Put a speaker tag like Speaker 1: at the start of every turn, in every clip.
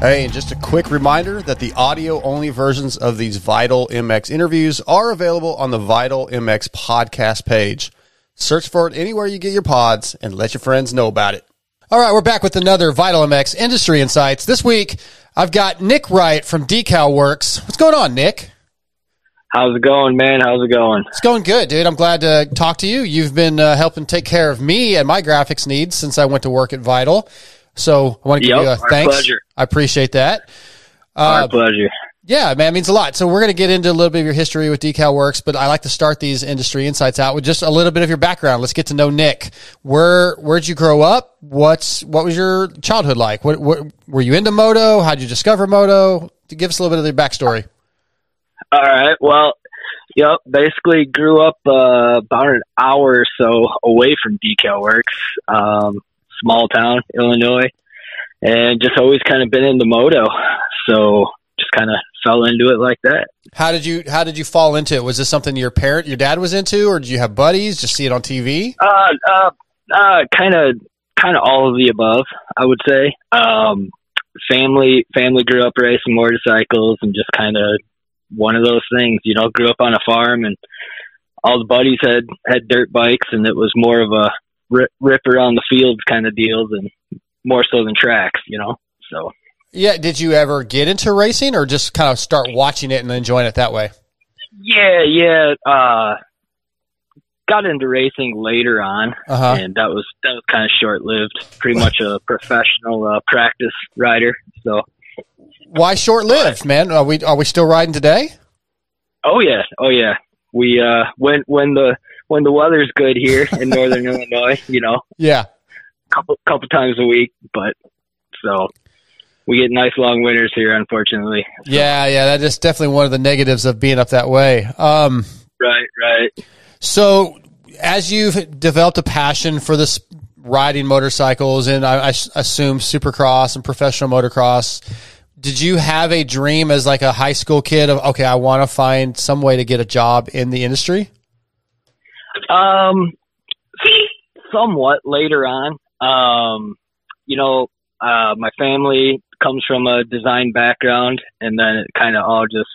Speaker 1: Hey, and just a quick reminder that the audio only versions of these Vital MX interviews are available on the Vital MX podcast page. Search for it anywhere you get your pods and let your friends know about it. All right, we're back with another Vital MX industry insights. This week, I've got Nic Wright from Decal Works. What's going on, Nic?
Speaker 2: How's it going, man? How's it going?
Speaker 1: It's going good, dude. I'm glad to talk to you. You've been uh, helping take care of me and my graphics needs since I went to work at Vital. So I want to give
Speaker 2: Yep,
Speaker 1: you a thanks.
Speaker 2: pleasure.
Speaker 1: I appreciate that.
Speaker 2: Our
Speaker 1: Uh,
Speaker 2: pleasure.
Speaker 1: yeah, man, it means a lot. So we're going to get into a little bit of your history with Decal Works, but I like to start these industry insights out with just a little bit of your background. Let's get to know Nic. Where where'd you grow up? What's what was your childhood like? What, what were you into moto? How'd you discover moto? Give us a little bit of your backstory.
Speaker 2: All right. Well, yep. Basically, grew up uh, about an hour or so away from Decal Works, um, small town, Illinois, and just always kind of been into moto. So just kind of fell into it like that.
Speaker 1: How did you how did you fall into it? Was this something your parent, your dad was into, or did you have buddies? Just see it on TV?
Speaker 2: Uh, uh, uh, kind of, kind of all of the above, I would say. Um, family, family grew up racing motorcycles and just kind of one of those things, you know, grew up on a farm and all the buddies had, had dirt bikes and it was more of a rip, rip around the fields kind of deals, and more so than tracks, you know? So,
Speaker 1: Yeah. Did you ever get into racing, or just kind of start watching it and enjoying it that way?
Speaker 2: yeah, yeah, uh, got into racing later on
Speaker 1: Uh huh.
Speaker 2: and that was that was kind of short lived. Pretty much a professional uh, practice rider. So,
Speaker 1: Why short lived, man? Are we are we still riding today?
Speaker 2: oh yeah, oh yeah. We uh, when when the when the weather's good here in northern Illinois, you know,
Speaker 1: Yeah.
Speaker 2: couple couple times a week. But so we get nice long winters here, unfortunately.
Speaker 1: Yeah, yeah, that is definitely one of the negatives of being up that way. Um,
Speaker 2: Right, right.
Speaker 1: so as you've developed a passion for this riding motorcycles and I assume supercross and professional motocross, did you have a dream as like a high school kid of okay, I want to find some way to get a job in the industry?
Speaker 2: Um, somewhat later on. Um, you know, uh, my family comes from a design background, and then it kind of all just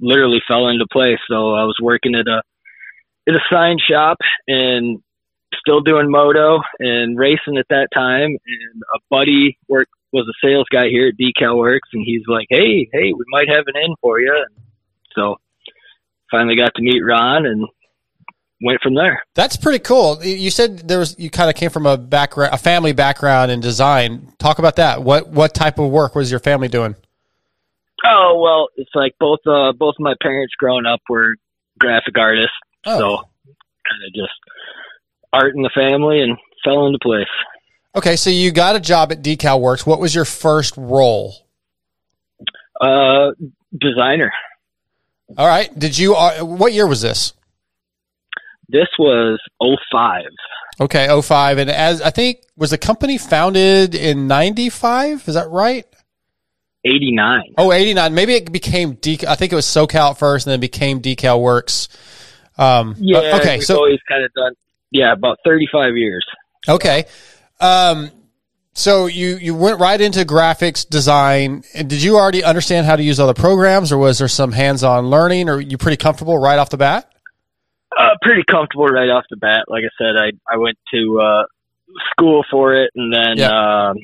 Speaker 2: literally fell into place. So I was working at a at a sign shop and still doing moto and racing at that time. And a buddy work was a sales guy here at Decal Works, and he's like, "Hey, hey, we might have an in for you." So finally got to meet Ron and went from there.
Speaker 1: That's pretty cool. You said there was you kind of came from a background, a family background in design. Talk about that. What what type of work was your family doing?
Speaker 2: Oh well, it's like both uh both my parents growing up were graphic artists,
Speaker 1: Oh.
Speaker 2: so kind of just art in the family and fell into place.
Speaker 1: Okay, so you got a job at Decal Works. What was your first role?
Speaker 2: Uh, designer.
Speaker 1: All right. Did you? Uh, what year was this?
Speaker 2: This was '05.
Speaker 1: Okay, 05. And as I think was the company founded in 95? Is that right?
Speaker 2: '89.
Speaker 1: Oh, 89. Maybe it became Decal. I think it was SoCal at first and then became Decal Works. Um,
Speaker 2: Yeah.
Speaker 1: uh, okay.
Speaker 2: we've
Speaker 1: So,
Speaker 2: always kind of done. Yeah, about 35 years.
Speaker 1: okay. Um, so you, you went right into graphics design. And did you already understand how to use other programs or was there some hands-on learning or you pretty comfortable right off the bat?
Speaker 2: Uh, pretty comfortable right off the bat. Like I said, I I went to uh, school for it, and then um,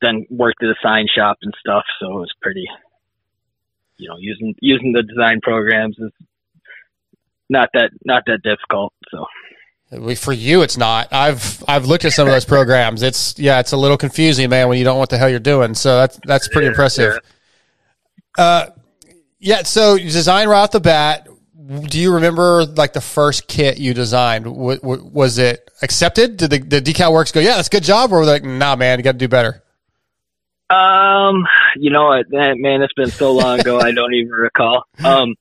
Speaker 2: then worked at a sign shop and stuff. So it was pretty, you know, using using the design programs is not that not that difficult. So
Speaker 1: For you, it's not. I've I've looked at some of those programs. It's yeah, it's a little confusing, man, when you don't know what the hell you're doing. So that's that's pretty impressive. Uh, yeah. So design right off the bat. Do you remember like the first kit you designed? W- w- was it accepted? Did the, the decal works go? Yeah, that's a good job. Or were they like, nah, man, you got to do better.
Speaker 2: Um, you know what, man, it's been so long ago, I don't even recall. Um,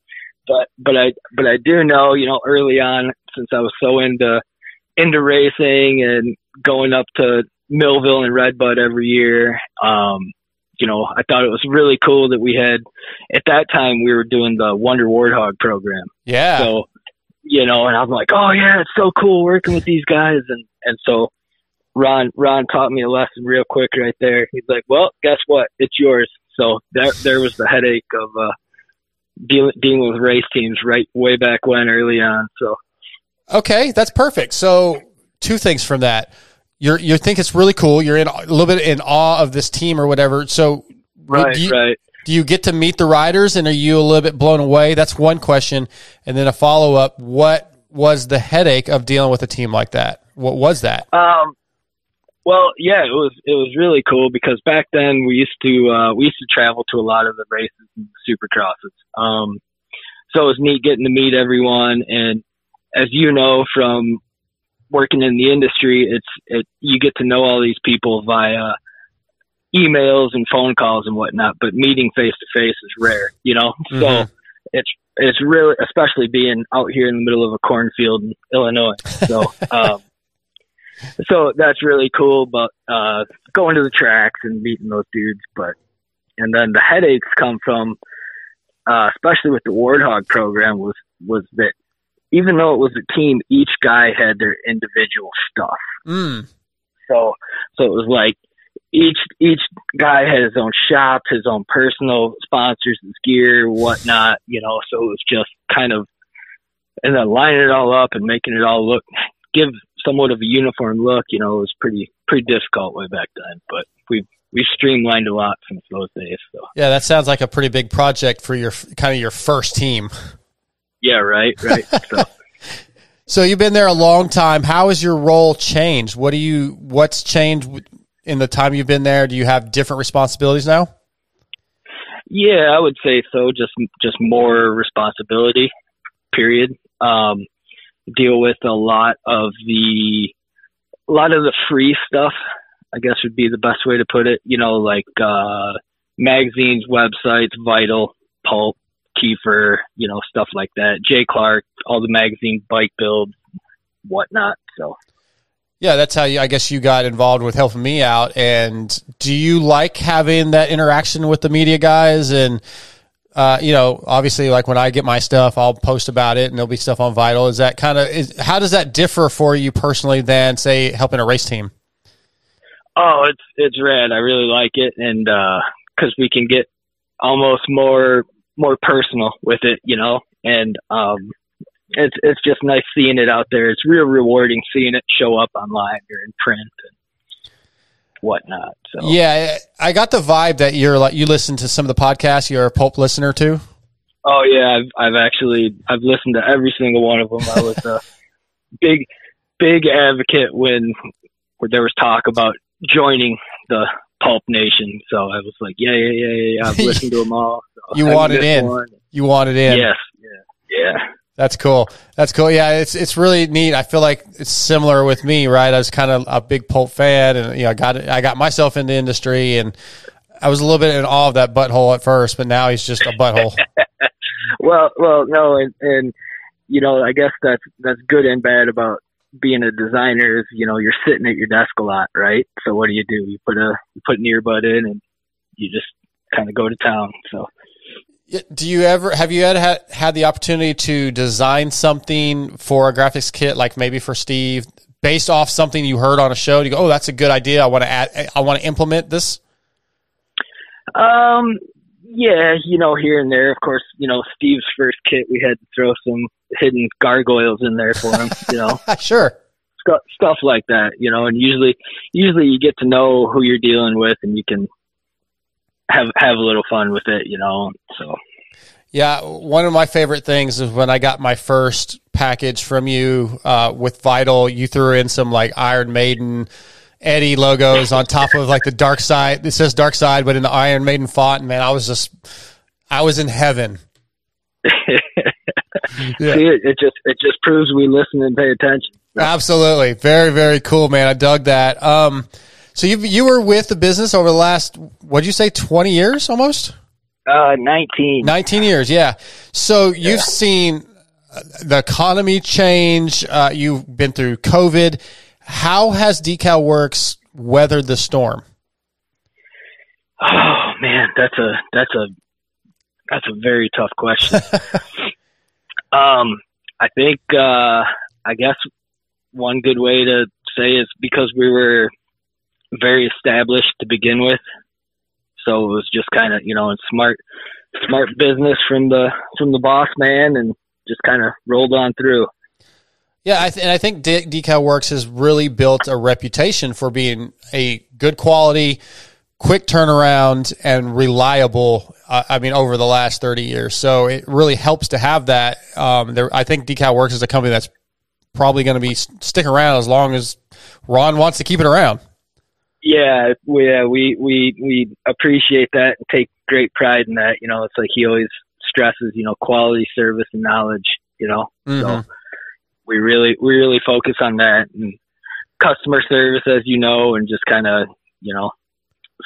Speaker 2: but but I but I do know, you know, early on, since I was so into into racing and going up to Millville and Redbud every year, um, you know, I thought it was really cool that we had at that time we were doing the Wonder Warthog program.
Speaker 1: Yeah.
Speaker 2: So, you know, and I'm like, oh yeah, it's so cool working with these guys, and and so Ron Ron taught me a lesson real quick right there. He's like, "Well, guess what? It's yours." So there there was the headache of uh, dealing dealing with race teams right way back when early on. So
Speaker 1: okay, that's perfect. So two things from that. You're you think it's really cool. You're in a little bit in awe of this team or whatever. So
Speaker 2: right,
Speaker 1: do you,
Speaker 2: right.
Speaker 1: Do you get to meet the riders and are you a little bit blown away? That's one question. And then a follow up. What was the headache of dealing with a team like that? What was that?
Speaker 2: Um, well, yeah, it was it was really cool because back then we used to uh, we used to travel to a lot of the races and supercrosses. Um, so it was neat getting to meet everyone, and as you know from working in the industry, it's it you get to know all these people via emails and phone calls and whatnot, but meeting face to face is rare, you know. Mm-hmm. So it's it's really especially being out here in the middle of a cornfield in Illinois. So um, so that's really cool. But uh, going to the tracks and meeting those dudes, but and then the headaches come from, uh, especially with the Warthog program, was was that even though it was a team, each guy had their individual stuff.
Speaker 1: Mm.
Speaker 2: So so it was like each each guy had his own shop, his own personal sponsors, his gear, whatnot. You know, so it was just kind of and then lining it all up and making it all look give somewhat of a uniform look, you know, it was pretty pretty difficult way back then. But we we streamlined a lot since those days. So
Speaker 1: yeah, that sounds like a pretty big project for your kind of your first team.
Speaker 2: Yeah, right, right. So.
Speaker 1: so you've been there a long time. How has your role changed? What do you what's changed in the time you've been there? Do you have different responsibilities now?
Speaker 2: Yeah, I would say so. Just just more responsibility. Period. Um, deal with a lot of the a lot of the free stuff. I guess would be the best way to put it. You know, like uh, magazines, websites, Vital, Pulp, Keefer, you know, stuff like that. Jay Clark, all the magazine bike builds, whatnot. So.
Speaker 1: Yeah, that's how you, I guess you got involved with helping me out. And do you like having that interaction with the media guys and uh, you know, obviously, like when I get my stuff, I'll post about it, and there'll be stuff on Vital. Is that kind of is how does that differ for you personally than say helping a race team?
Speaker 2: Oh, it's it's rad. I really like it, and because uh, we can get almost more more personal with it, you know, and um, it's it's just nice seeing it out there. It's real rewarding seeing it show up online or in print. And, whatnot. So
Speaker 1: yeah, I got the vibe that you're like you listen to some of the podcasts. You're a Pulp listener too.
Speaker 2: Oh yeah, I've, I've actually I've listened to every single one of them. I was a big big advocate when where there was talk about joining the Pulp Nation. So I was like, yeah, yeah, yeah, yeah. I've listened to them all. So
Speaker 1: you wanted in. One. You wanted in.
Speaker 2: Yes. Yeah. Yeah.
Speaker 1: That's cool. That's cool. Yeah, it's it's really neat. I feel like it's similar with me, right? I was kind of a big Pulp fan, and you know, I got I got myself in the industry, and I was a little bit in awe of that butthole at first, but now he's just a butthole.
Speaker 2: well, well, no, and, and you know, I guess that's that's good and bad about being a designer. Is you know, you're sitting at your desk a lot, right? So what do you do? You put a you put an earbud in, and you just kind of go to town. So
Speaker 1: do you ever have you had had the opportunity to design something for a graphics kit, like maybe for Steve, based off something you heard on a show? You go, oh, that's a good idea. I want to add. I want to implement this.
Speaker 2: Um. Yeah, you know, here and there. Of course, you know, Steve's first kit, we had to throw some hidden gargoyles in there for him. You know,
Speaker 1: sure.
Speaker 2: Stuff, stuff like that, you know, and usually, usually you get to know who you're dealing with, and you can have have a little fun with it, you know. So
Speaker 1: yeah, one of my favorite things is when I got my first package from you uh, with Vital. You threw in some like Iron Maiden, Eddie logos on top of like the Dark Side. It says Dark Side, but in the Iron Maiden font. Man, I was just, I was in heaven.
Speaker 2: yeah. See, it, it just it just proves we listen and pay attention.
Speaker 1: Absolutely, very very cool, man. I dug that. Um, so you you were with the business over the last what did you say twenty years almost?
Speaker 2: Uh, nineteen.
Speaker 1: Nineteen years, yeah. So you've yeah. seen uh, the economy change. Uh, you've been through COVID. How has Decal Works weathered the storm?
Speaker 2: Oh man, that's a that's a that's a very tough question. um, I think uh, I guess one good way to say is because we were very established to begin with, so it was just kind of you know smart smart business from the from the boss man, and just kind of rolled on through.
Speaker 1: Yeah, I th- and I think De- Decal Works has really built a reputation for being a good quality, quick turnaround, and reliable. Uh, I mean, over the last thirty years, so it really helps to have that. Um, there, I think Decal Works is a company that's probably going to be stick around as long as Ron wants to keep it around.
Speaker 2: Yeah, we uh, we we we appreciate that and take great pride in that. You know, it's like he always stresses, you know, quality service and knowledge. You know, mm-hmm. so we really we really focus on that and customer service, as you know, and just kind of you know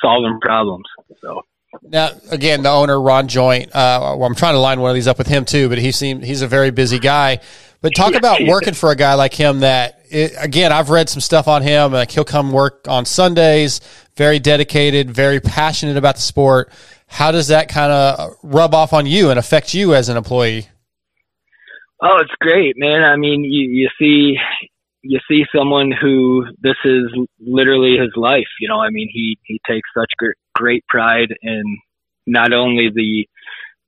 Speaker 2: solving problems. So.
Speaker 1: Now, again, the owner Ron Joint. Uh, well, I'm trying to line one of these up with him too, but he seemed he's a very busy guy. But talk about working for a guy like him. That it, again, I've read some stuff on him. Like he'll come work on Sundays. Very dedicated, very passionate about the sport. How does that kind of rub off on you and affect you as an employee?
Speaker 2: Oh, it's great, man. I mean, you, you see, you see someone who this is literally his life. You know, I mean, he he takes such great, pride in not only the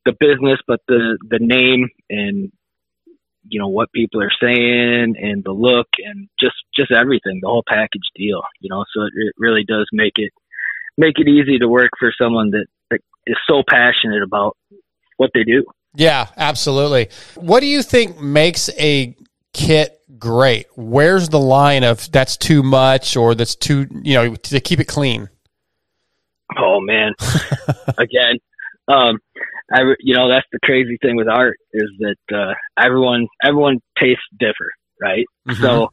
Speaker 2: the business but the the name and you know what people are saying and the look and just just everything the whole package deal you know so it, it really does make it make it easy to work for someone that, that is so passionate about what they do
Speaker 1: yeah absolutely what do you think makes a kit great where's the line of that's too much or that's too you know to keep it clean
Speaker 2: oh man again um I, you know, that's the crazy thing with art is that uh, everyone everyone tastes differ, right? Mm-hmm. So,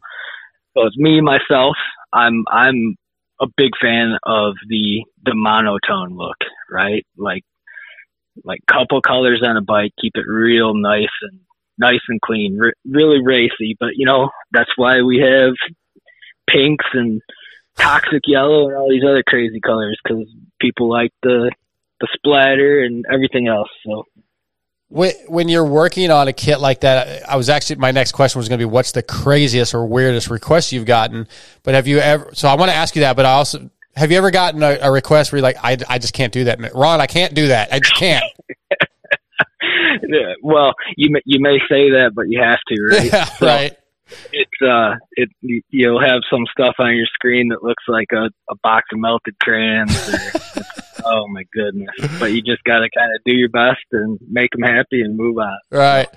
Speaker 2: so it's me myself. I'm I'm a big fan of the the monotone look, right? Like like couple colors on a bike, keep it real nice and nice and clean, r- really racy. But you know that's why we have pinks and toxic yellow and all these other crazy colors because people like the the splatter and everything else. So
Speaker 1: when you're working on a kit like that, I was actually my next question was going to be what's the craziest or weirdest request you've gotten? But have you ever? So I want to ask you that, but I also have you ever gotten a, a request where you're like, I, I just can't do that, Ron. I can't do that. I just can't.
Speaker 2: yeah, well, you may, you may say that, but you have to, right?
Speaker 1: Yeah, so right.
Speaker 2: It's uh, it you'll have some stuff on your screen that looks like a, a box of melted crayons. Or, oh my goodness! But you just got to kind of do your best and make them happy and move on.
Speaker 1: Right.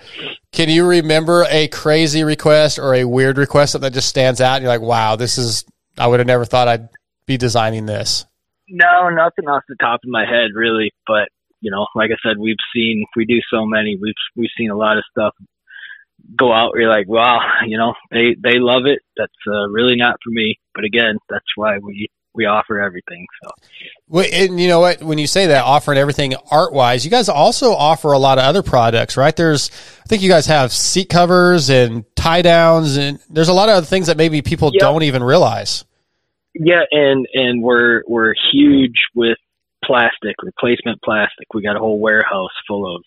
Speaker 1: Can you remember a crazy request or a weird request that just stands out? And you're like, wow, this is I would have never thought I'd be designing this.
Speaker 2: No, nothing off the top of my head really, but you know, like I said, we've seen we do so many. We've we've seen a lot of stuff go out. You're like, wow, you know, they they love it. That's uh, really not for me. But again, that's why we we offer everything. So,
Speaker 1: well, and you know what? When you say that, offering everything art wise, you guys also offer a lot of other products, right? There's, I think you guys have seat covers and tie downs, and there's a lot of other things that maybe people yep. don't even realize.
Speaker 2: Yeah, and and we're we're huge with plastic replacement plastic. We got a whole warehouse full of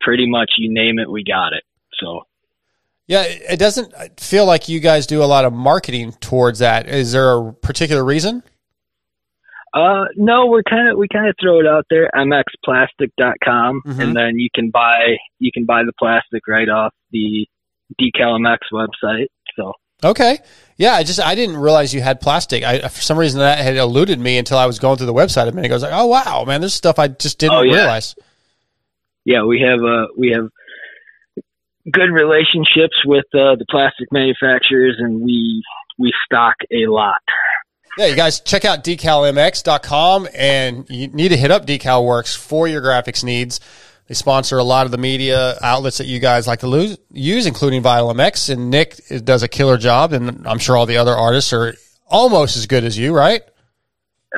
Speaker 2: pretty much you name it, we got it. So
Speaker 1: yeah, it doesn't feel like you guys do a lot of marketing towards that. Is there a particular reason?
Speaker 2: Uh, no, we're kind of we kind of throw it out there. mxplastic.com, mm-hmm. and then you can buy you can buy the plastic right off the DecalMX website. So
Speaker 1: okay, yeah, I just I didn't realize you had plastic. I for some reason that had eluded me until I was going through the website a minute ago. I was like, oh wow, man, there's stuff I just didn't oh, yeah. realize.
Speaker 2: Yeah, we have uh we have good relationships with uh, the plastic manufacturers, and we we stock a lot.
Speaker 1: Yeah, you guys check out decalmx.com and you need to hit up Decal Works for your graphics needs. They sponsor a lot of the media outlets that you guys like to lose, use, including Vital MX. And Nic does a killer job, and I'm sure all the other artists are almost as good as you, right?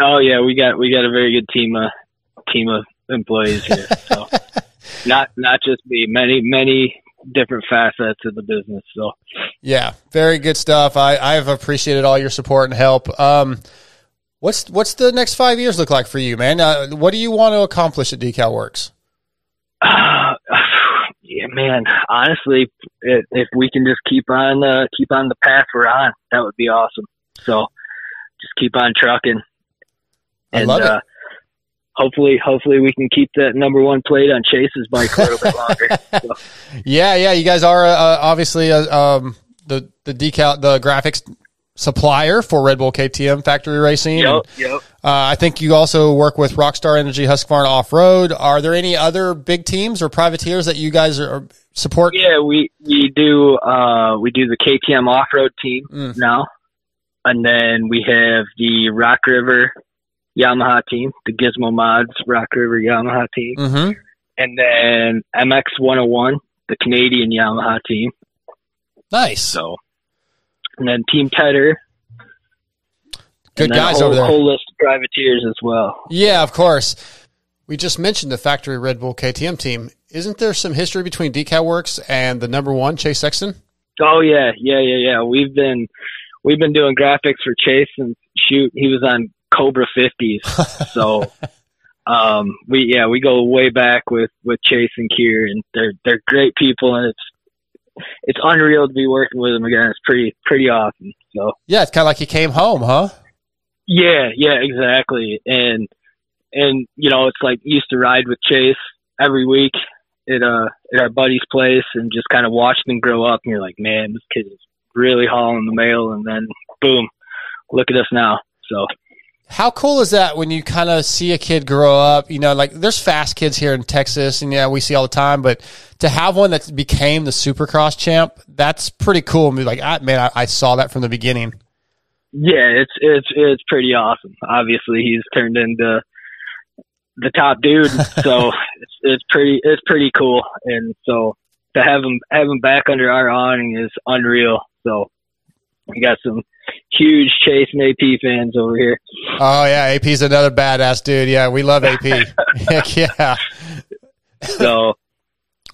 Speaker 2: Oh yeah, we got we got a very good team of team of employees here. So not not just me, many many different facets of the business. So,
Speaker 1: yeah, very good stuff. I I've appreciated all your support and help. Um, what's what's the next five years look like for you, man? Uh, what do you want to accomplish at Decal Works?
Speaker 2: Uh, yeah, man. Honestly, if, if we can just keep on uh, keep on the path we're on, that would be awesome. So just keep on trucking.
Speaker 1: I love it.
Speaker 2: uh, hopefully, hopefully we can keep that number one plate on Chase's bike a little bit longer. So,
Speaker 1: Yeah, yeah. You guys are uh, obviously uh, um, the the decal the graphics supplier for Red Bull KTM Factory Racing.
Speaker 2: yep,
Speaker 1: And,
Speaker 2: yep.
Speaker 1: uh, I think you also work with Rockstar Energy Husqvarna Off Road. Are there any other big teams or privateers that you guys are, support?
Speaker 2: Yeah, we we do uh we do the KTM off road team
Speaker 1: Mm.
Speaker 2: now, and then we have the Rock River Yamaha team, the Gizmo Mods Rock River Yamaha team,
Speaker 1: Mm-hmm.
Speaker 2: and then MX 101, the Canadian Yamaha team.
Speaker 1: Nice.
Speaker 2: So, and then Team Tedder.
Speaker 1: Good guys
Speaker 2: whole,
Speaker 1: over there.
Speaker 2: Whole list of privateers as well.
Speaker 1: Yeah, of course. We just mentioned the factory Red Bull KTM team. Isn't there some history between Decal Works and the number one Chase Sexton?
Speaker 2: Oh yeah, yeah, yeah, yeah. We've been we've been doing graphics for Chase and shoot he was on Cobra fifties. so um we yeah, we go way back with with Chase and Kier and they're they're great people and it's it's unreal to be working with him again. It's pretty pretty awesome. So
Speaker 1: Yeah, it's kind of like he came home, huh?
Speaker 2: yeah, yeah, exactly. And and you know, it's like used to ride with Chase every week at uh at our buddy's place and just kind of watch them grow up and you're like, man, this kid is really hauling the mail and then boom, look at us now. So
Speaker 1: How cool is that when you kind of see a kid grow up? You know, like there's fast kids here in Texas, and yeah, we see all the time. But to have one that became the Supercross champ, that's pretty cool. I mean, like, I, man, I, I saw that from the beginning.
Speaker 2: yeah, it's it's it's pretty awesome. Obviously, he's turned into the top dude, so it's it's pretty it's pretty cool. And so to have him have him back under our awning is unreal. So we got some huge Chase and AP fans over here.
Speaker 1: Oh yeah, AP's another badass dude. Yeah, we love AP. Heck yeah.
Speaker 2: So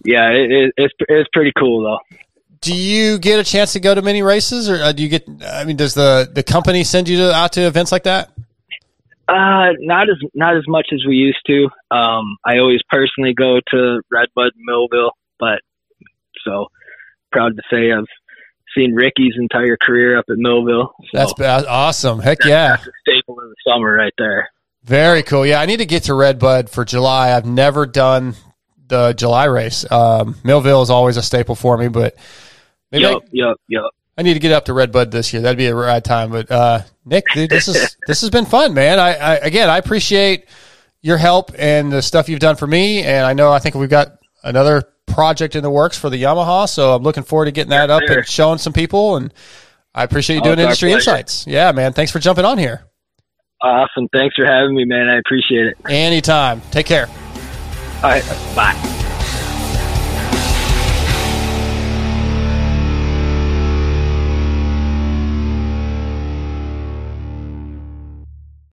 Speaker 2: yeah, it, it, it's it's pretty cool though.
Speaker 1: Do you get a chance to go to many races, or uh, do you get? I mean, does the the company send you to, out to events like that?
Speaker 2: Uh, not as not as much as we used to. Um, I always personally go to Redbud Millville, but so proud to say I've seen Ricky's entire career up at Millville. So
Speaker 1: That's awesome. Heck yeah.
Speaker 2: that's a staple of the summer right there.
Speaker 1: Very cool. Yeah, I need to get to Redbud for July. I've never done the July race. Um, Millville is always a staple for me, but maybe
Speaker 2: Yup,
Speaker 1: I,
Speaker 2: yup, yup.
Speaker 1: I need to get up to Redbud this year. That'd be a rad time. But uh, Nic, dude, this is this has been fun, man. I, I again, I appreciate your help and the stuff you've done for me. And I know I think we've got another project in the works for the Yamaha, so I'm looking forward to getting that up
Speaker 2: sir.
Speaker 1: and showing some people. And I appreciate you
Speaker 2: Oh,
Speaker 1: doing industry insights. Yeah, man. Thanks for jumping on here.
Speaker 2: Awesome. Thanks for having me, man. I appreciate it.
Speaker 1: Anytime. Take care.
Speaker 2: All right, bye.